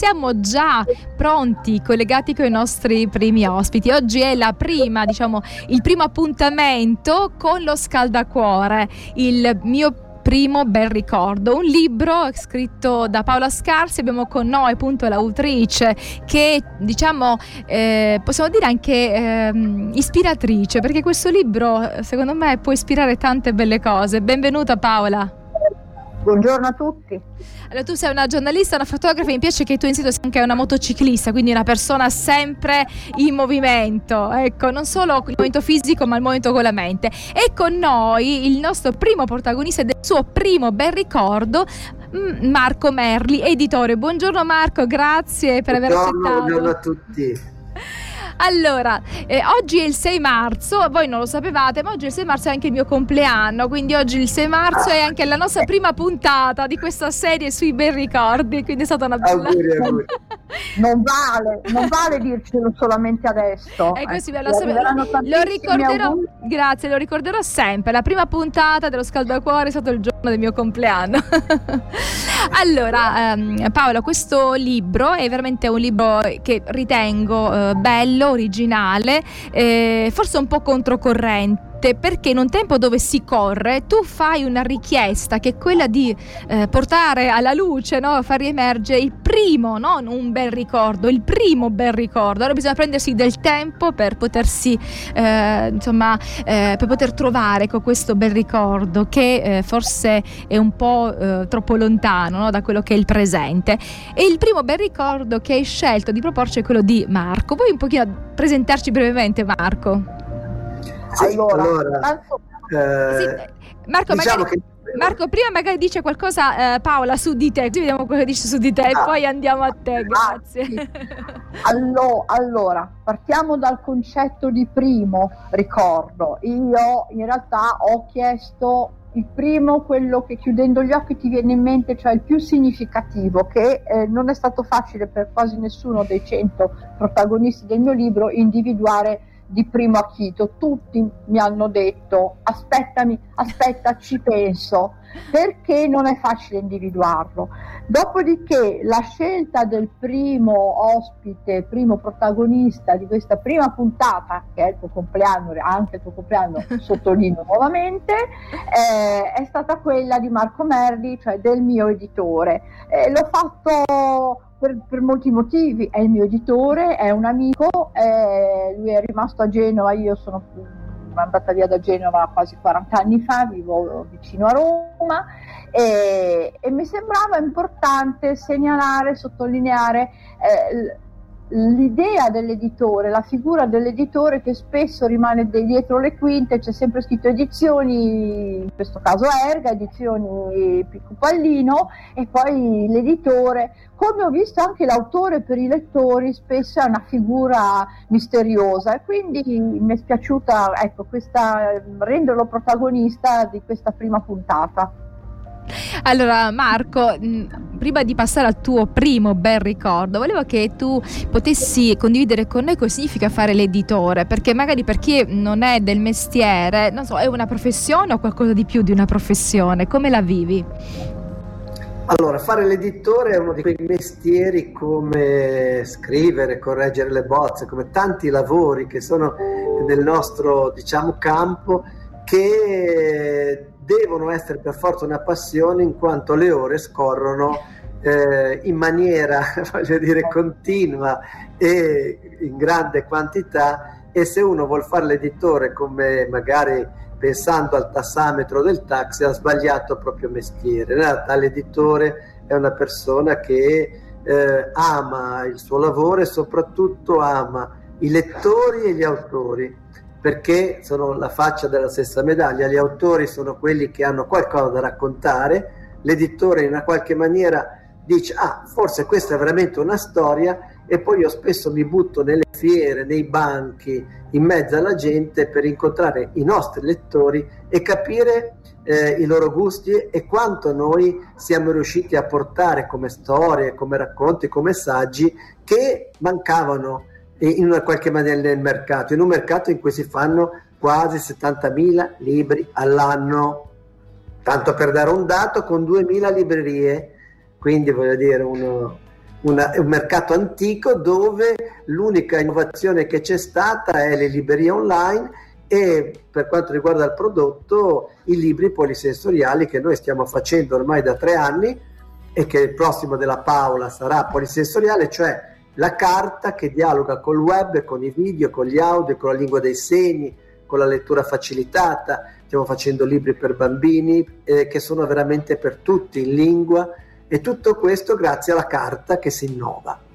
siamo già pronti, collegati con i nostri primi ospiti. Oggi è la prima, diciamo, il primo appuntamento con lo scaldacuore, il mio primo bel ricordo. Un libro scritto da Paola Scarsi, abbiamo con noi appunto l'autrice che diciamo eh, possiamo dire anche eh, ispiratrice perché questo libro secondo me può ispirare tante belle cose. Benvenuta Paola. Buongiorno a tutti. Allora, tu sei una giornalista, una fotografa, mi piace che tu in sito sia anche una motociclista, quindi una persona sempre in movimento, ecco, non solo il movimento fisico ma il movimento con la mente. E con noi il nostro primo protagonista del suo primo bel ricordo, mm, Marco Merli, editore. Buongiorno Marco, grazie per buongiorno, aver accettato. Buongiorno a tutti. Allora, eh, oggi è il 6 marzo, voi non lo sapevate, ma oggi il 6 marzo è anche il mio compleanno, quindi oggi il 6 marzo è anche la nostra prima puntata di questa serie sui bei ricordi, quindi è stata una bella... Auguri, auguri. Non vale, non vale dircelo solamente adesso. E così eh, lo, lo ricorderò, auguri. grazie, lo ricorderò sempre. La prima puntata dello scaldacuore è stato il giorno del mio compleanno. allora, ehm, Paolo, questo libro è veramente un libro che ritengo eh, bello, originale, eh, forse un po' controcorrente perché in un tempo dove si corre tu fai una richiesta che è quella di eh, portare alla luce, no? far riemergere il primo, non un bel ricordo, il primo bel ricordo. Allora bisogna prendersi del tempo per potersi, eh, insomma, eh, per poter trovare con questo bel ricordo che eh, forse è un po' eh, troppo lontano no? da quello che è il presente. E il primo bel ricordo che hai scelto di proporci è quello di Marco. Vuoi un pochino presentarci brevemente Marco? Sì, allora, allora tanto... eh, sì, Marco, diciamo magari... che... Marco, prima magari dice qualcosa eh, Paola su di te, così vediamo quello che dice su di te ah, e poi andiamo a te, grazie. Sì. Allora, allora, partiamo dal concetto di primo ricordo. Io in realtà ho chiesto il primo, quello che chiudendo gli occhi ti viene in mente, cioè il più significativo, che eh, non è stato facile per quasi nessuno dei cento protagonisti del mio libro individuare di primo acchito, tutti mi hanno detto aspettami, aspetta, ci penso, perché non è facile individuarlo. Dopodiché la scelta del primo ospite, primo protagonista di questa prima puntata, che è il tuo compleanno, anche il tuo compleanno, sottolineo nuovamente, eh, è stata quella di Marco Merli, cioè del mio editore. Eh, l'ho fatto per, per, molti motivi, è il mio editore, è un amico, è, lui è rimasto a Genova, io sono andata via da Genova quasi 40 anni fa, vivo vicino a Roma e, e mi sembrava importante segnalare, sottolineare eh, l'idea dell'editore, la figura dell'editore che spesso rimane dietro le quinte, c'è sempre scritto edizioni, in questo caso Erga, edizioni Picco Pallino e poi l'editore. Come ho visto anche l'autore per i lettori spesso è una figura misteriosa e quindi mi è spiaciuta ecco, questa, renderlo protagonista di questa prima puntata. Allora Marco, prima di passare al tuo primo bel ricordo, volevo che tu potessi condividere con noi cosa significa fare l'editore, perché magari per chi non è del mestiere, non so, è una professione o qualcosa di più di una professione, come la vivi? Allora, fare l'editore è uno di quei mestieri come scrivere, correggere le bozze, come tanti lavori che sono nel nostro, diciamo, campo che devono essere per forza una passione in quanto le ore scorrono eh, in maniera, voglio dire, continua e in grande quantità e se uno vuol fare l'editore come magari pensando al tassametro del taxi ha sbagliato il proprio mestiere. In realtà l'editore è una persona che eh, ama il suo lavoro e soprattutto ama i lettori e gli autori perché sono la faccia della stessa medaglia. Gli autori sono quelli che hanno qualcosa da raccontare, l'editore in una qualche maniera dice ah forse questa è veramente una storia e poi io spesso mi butto nelle fiere, nei banchi, in mezzo alla gente per incontrare i nostri lettori e capire eh, i loro gusti e quanto noi siamo riusciti a portare come storie, come racconti, come saggi che mancavano in una qualche maniera nel mercato, in un mercato in cui si fanno quasi 70.000 libri all'anno, tanto per dare un dato, con 2.000 librerie, quindi voglio dire uno, una, un mercato antico dove l'unica innovazione che c'è stata è le librerie online e per quanto riguarda il prodotto i libri polisensoriali che noi stiamo facendo ormai da tre anni e che il prossimo della Paola sarà polisensoriale, cioè la carta che dialoga col web, con i video, con gli audio, con la lingua dei segni, con la lettura facilitata. Stiamo facendo libri per bambini eh, che sono veramente per tutti in lingua e tutto questo grazie alla carta che si innova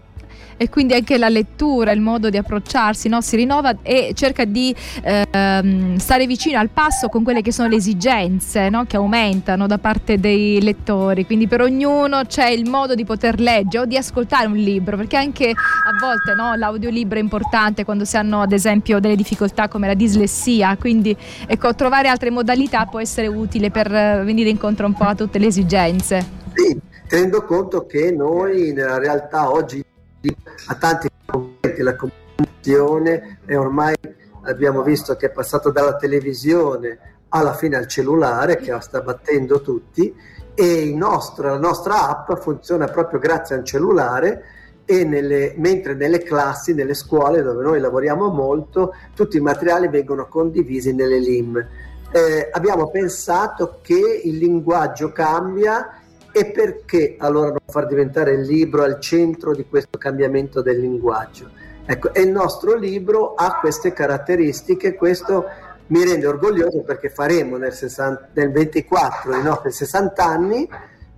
e quindi anche la lettura, il modo di approcciarsi no? si rinnova e cerca di ehm, stare vicino al passo con quelle che sono le esigenze no? che aumentano da parte dei lettori. Quindi per ognuno c'è il modo di poter leggere o di ascoltare un libro, perché anche a volte no, l'audiolibro è importante quando si hanno ad esempio delle difficoltà come la dislessia, quindi ecco, trovare altre modalità può essere utile per venire incontro un po' a tutte le esigenze. Sì, tenendo conto che noi nella realtà oggi a tanti momenti la comunicazione e ormai abbiamo visto che è passato dalla televisione alla fine al cellulare che sta battendo tutti e nostro, la nostra app funziona proprio grazie al cellulare e nelle, mentre nelle classi, nelle scuole dove noi lavoriamo molto, tutti i materiali vengono condivisi nelle LIM. Eh, abbiamo pensato che il linguaggio cambia e perché allora non far diventare il libro al centro di questo cambiamento del linguaggio? Ecco, e il nostro libro ha queste caratteristiche, questo mi rende orgoglioso perché faremo nel, 60, nel 24 i nostri 60 anni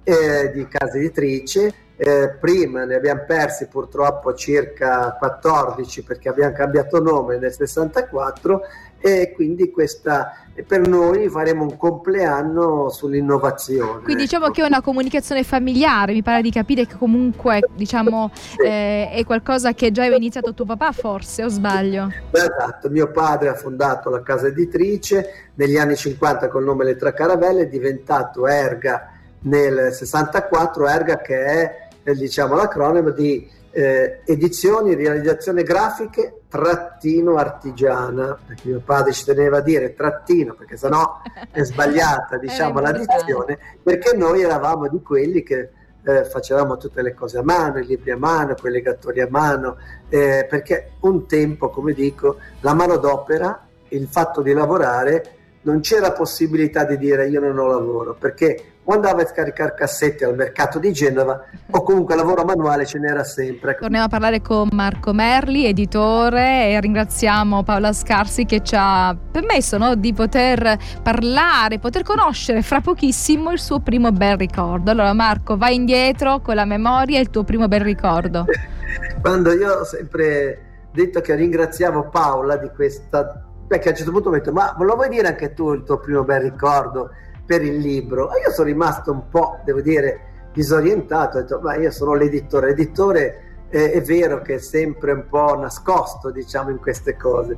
eh, di casa editrice. Eh, prima ne abbiamo persi purtroppo circa 14 perché abbiamo cambiato nome nel 64 e quindi questa per noi faremo un compleanno sull'innovazione. Quindi diciamo ecco. che è una comunicazione familiare, mi pare di capire che comunque diciamo, sì. eh, è qualcosa che già aveva iniziato tuo papà forse, o sbaglio? Esatto, mio padre ha fondato la casa editrice negli anni 50 col nome Le Tre Caravelle, è diventato Erga nel 64, Erga che è diciamo, l'acronimo di eh, edizioni, realizzazione grafiche, trattino artigiana, perché mio padre ci teneva a dire trattino, perché sennò è sbagliata diciamo, la dizione, perché noi eravamo di quelli che eh, facevamo tutte le cose a mano, i libri a mano, quei legatori a mano, eh, perché un tempo, come dico, la manodopera, il fatto di lavorare, non c'era possibilità di dire io non ho lavoro, perché o andava a scaricare cassette al mercato di Genova o comunque lavoro manuale ce n'era sempre. Torniamo a parlare con Marco Merli, editore, e ringraziamo Paola Scarsi che ci ha permesso no, di poter parlare, poter conoscere fra pochissimo il suo primo bel ricordo. Allora Marco, vai indietro con la memoria e il tuo primo bel ricordo. Quando io ho sempre detto che ringraziavo Paola di questa... Perché a un certo punto mi ho detto, ma lo vuoi dire anche tu il tuo primo bel ricordo? Per il libro. Io sono rimasto un po', devo dire, disorientato, ho detto, ma io sono l'editore, l'editore eh, è vero che è sempre un po' nascosto, diciamo, in queste cose.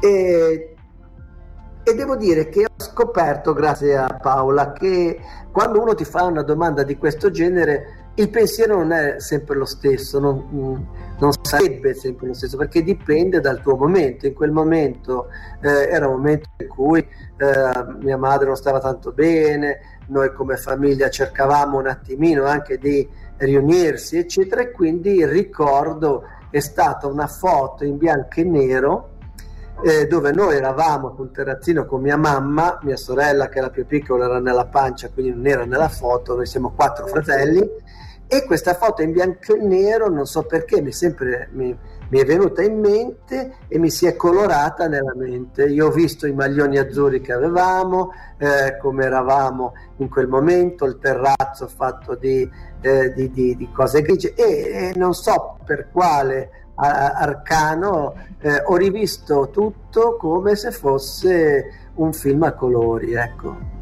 E, e devo dire che ho scoperto, grazie a Paola, che quando uno ti fa una domanda di questo genere, il pensiero non è sempre lo stesso, non, non, sarebbe sempre lo stesso, perché dipende dal tuo momento. In quel momento eh, era un momento in cui eh, mia madre non stava tanto bene, noi come famiglia cercavamo un attimino anche di riunirsi, eccetera, e quindi il ricordo è stata una foto in bianco e nero eh, dove noi eravamo sul terrazzino con mia mamma, mia sorella che era più piccola era nella pancia, quindi non era nella foto, noi siamo quattro fratelli e questa foto in bianco e nero, non so perché, mi, sempre, mi, mi, è venuta in mente e mi si è colorata nella mente. Io ho visto i maglioni azzurri che avevamo, eh, come eravamo in quel momento, il terrazzo fatto di, eh, di, di, di cose grigie e, e, non so per quale arcano eh, ho rivisto tutto come se fosse un film a colori. Ecco.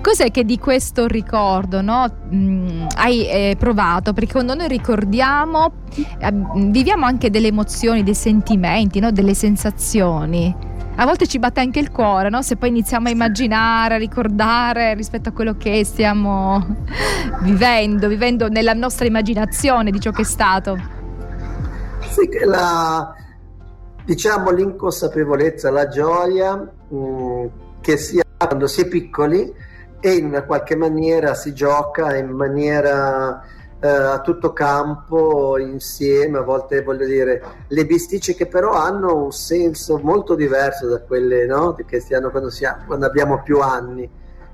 Cos'è che di questo ricordo no, mh, mm, hai eh, provato? Perché quando noi ricordiamo, eh, viviamo anche delle emozioni, dei sentimenti, no, delle sensazioni. A volte ci batte anche il cuore, no? se poi iniziamo a immaginare, a ricordare rispetto a quello che stiamo vivendo, vivendo nella nostra immaginazione di ciò che è stato. La, diciamo l'inconsapevolezza, la gioia mh, mm, che sia quando si è piccoli e in una qualche maniera si gioca in maniera eh, a tutto campo insieme, a volte voglio dire le bisticce che però hanno un senso molto diverso da quelle no? che si hanno quando, si ha, quando abbiamo più anni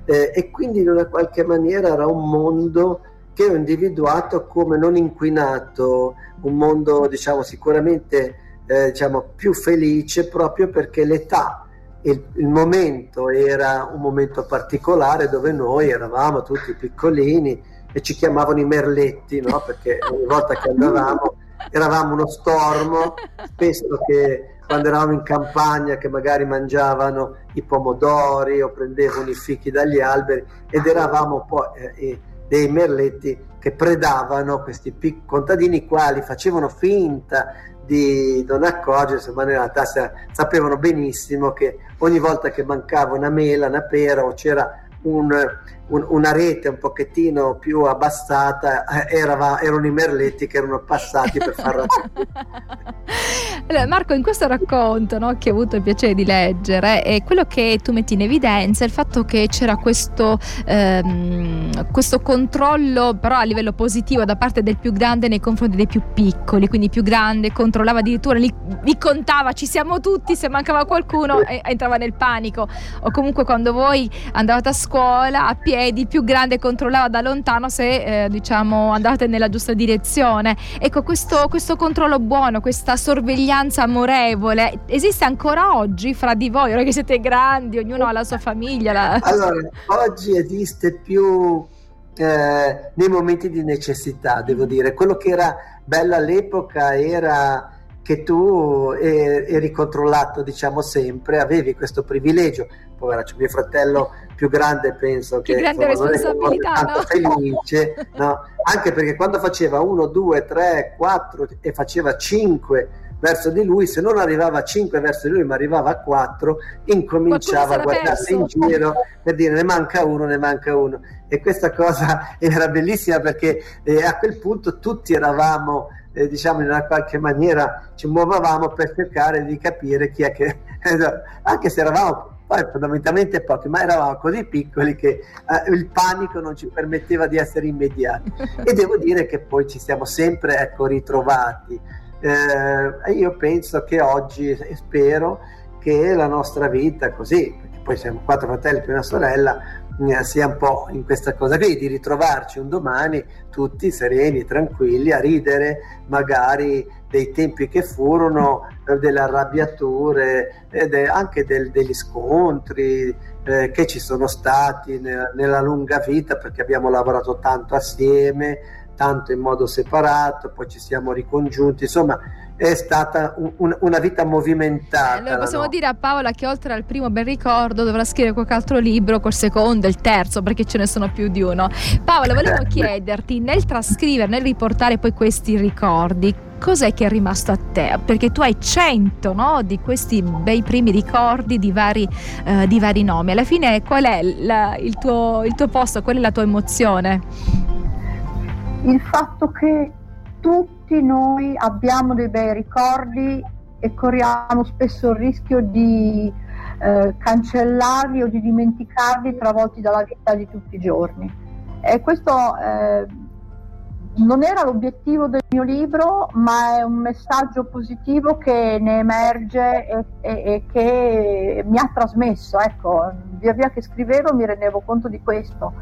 eh, e quindi in una qualche maniera era un mondo che ho individuato come non inquinato, un mondo diciamo sicuramente eh, diciamo, più felice proprio perché l'età il, il, momento era un momento particolare dove noi eravamo tutti piccolini e ci chiamavano i merletti, no? perché ogni volta che andavamo eravamo uno stormo, spesso che quando eravamo in campagna che magari mangiavano i pomodori o prendevano i fichi dagli alberi ed eravamo poi eh, dei merletti che predavano questi pic- contadini quali facevano finta di non accorgersi, ma in realtà sapevano benissimo che ogni volta che mancava una mela, una pera o c'era un, un, una rete un pochettino più abbassata, eh, erava, erano i merletti che erano passati per far allora, Marco, in questo racconto no, che ho avuto il piacere di leggere, è quello che tu metti in evidenza è il fatto che c'era questo, ehm, questo controllo, però a livello positivo, da parte del più grande nei confronti dei più piccoli. Quindi il più grande controllava addirittura, li, li contava, ci siamo tutti, se mancava qualcuno entrava nel panico. O comunque quando voi andavate a scuola a piedi, più grande controllava da lontano se eh, diciamo andavate nella giusta direzione. Ecco, questo, questo controllo buono, questa sorveglianza amorevole esiste ancora oggi fra di voi, ora che siete grandi, ognuno ha la sua famiglia. La... Allora, oggi esiste più eh, nei momenti di necessità, devo dire. Quello che era bello all'epoca era che tu eri controllato, diciamo sempre, avevi questo privilegio. Poveraccio, mio fratello più grande penso che, che grande insomma, responsabilità, non no? felice, no? anche perché quando faceva 1, 2, 3, 4 e faceva 5 verso di lui, se non arrivava a 5 verso di lui ma arrivava a 4, incominciava a guardarsi in giro per dire ne manca uno, ne manca uno. E questa cosa era bellissima perché eh, a quel punto tutti eravamo eh, diciamo in una qualche maniera ci muovevamo per cercare di capire chi è che anche se eravamo poi fondamentalmente pochi, ma eravamo così piccoli che eh, il panico non ci permetteva di essere immediati. e devo dire che poi ci siamo sempre ecco, ritrovati. Eh, io penso che oggi e spero che la nostra vita così, perché poi siamo quattro fratelli più una sorella, sia un po' in questa cosa qui, di ritrovarci un domani tutti sereni, tranquilli, a ridere magari dei tempi che furono, eh, delle arrabbiature, ed anche del, degli scontri eh, che ci sono stati nella, nella lunga vita perché abbiamo lavorato tanto assieme, tanto in modo separato, poi ci siamo ricongiunti, insomma è stata un, una vita movimentata. Allora possiamo no? dire a Paola che oltre al primo ben ricordo dovrà scrivere qualche altro libro col secondo, il terzo, perché ce ne sono più di uno. Paola, volevo chiederti, nel trascrivere, nel riportare poi questi ricordi, cos'è che è rimasto a te? Perché tu hai cento no, di questi bei primi ricordi di vari, uh, di vari nomi. Alla fine qual è la, il, tuo, il tuo posto, qual è la tua emozione? Il fatto che tutti noi abbiamo dei bei ricordi e corriamo spesso il rischio di eh, cancellarli o di dimenticarli travolti dalla vita di tutti i giorni. E questo eh, non era l'obiettivo del mio libro, ma è un messaggio positivo che ne emerge e, e, e che mi ha trasmesso. Ecco, via via che scrivevo mi rendevo conto di questo,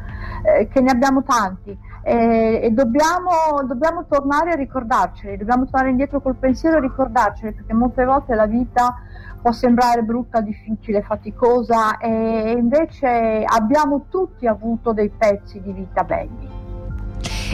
eh, che ne abbiamo tanti e, e dobbiamo, dobbiamo, tornare a ricordarceli, dobbiamo tornare indietro col pensiero e ricordarceli perché molte volte la vita può sembrare brutta, difficile, faticosa e invece abbiamo tutti avuto dei pezzi di vita belli.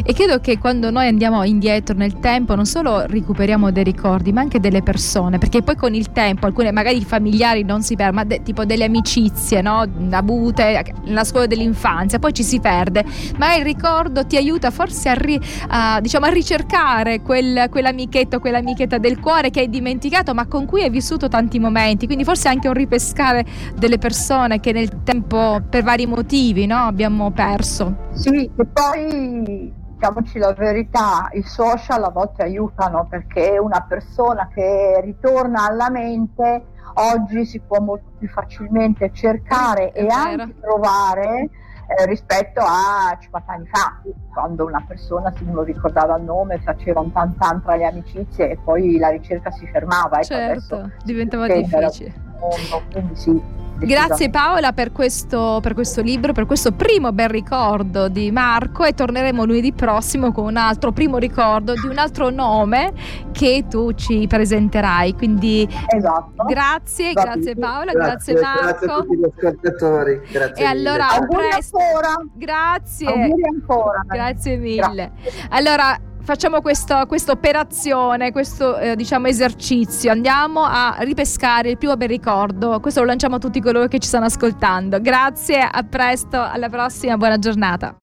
E credo che quando noi andiamo indietro nel tempo non solo recuperiamo dei ricordi, ma anche delle persone, perché poi con il tempo alcune magari familiari non si perdono, ma de- tipo delle amicizie, no? Avute nella scuola dell'infanzia, poi ci si perde, ma il ricordo ti aiuta forse a, ri- a, diciamo, a ricercare quel, quell'amichetto, quell'amichetta del cuore che hai dimenticato, ma con cui hai vissuto tanti momenti, quindi forse anche un ripescare delle persone che nel tempo per vari motivi no? abbiamo perso. Sì, e poi diciamoci la verità, i social a volte aiutano perché una persona che ritorna alla mente oggi si può molto più facilmente cercare e anche trovare eh, rispetto a 50 anni fa, quando una persona si non ricordava il nome, faceva un tan tan tra le amicizie e poi la ricerca si fermava. Ecco, certo, diventava difficile. Mondo, quindi sì. Grazie Paola per questo, per questo, libro, per questo primo bel ricordo di Marco e torneremo lunedì prossimo con un altro primo ricordo di un altro nome che tu ci presenterai. Quindi esatto. grazie, Va grazie bene. Paola, grazie, grazie Marco. Grazie a tutti gli ascoltatori. Grazie e mille. allora, presto. Ancora. Grazie. Ancora. Grazie mille. Grazie. Allora, facciamo questa operazione, questo eh, diciamo esercizio, andiamo a ripescare il più bel ricordo, questo lo lanciamo a tutti coloro che ci stanno ascoltando. Grazie, a presto, alla prossima, buona giornata.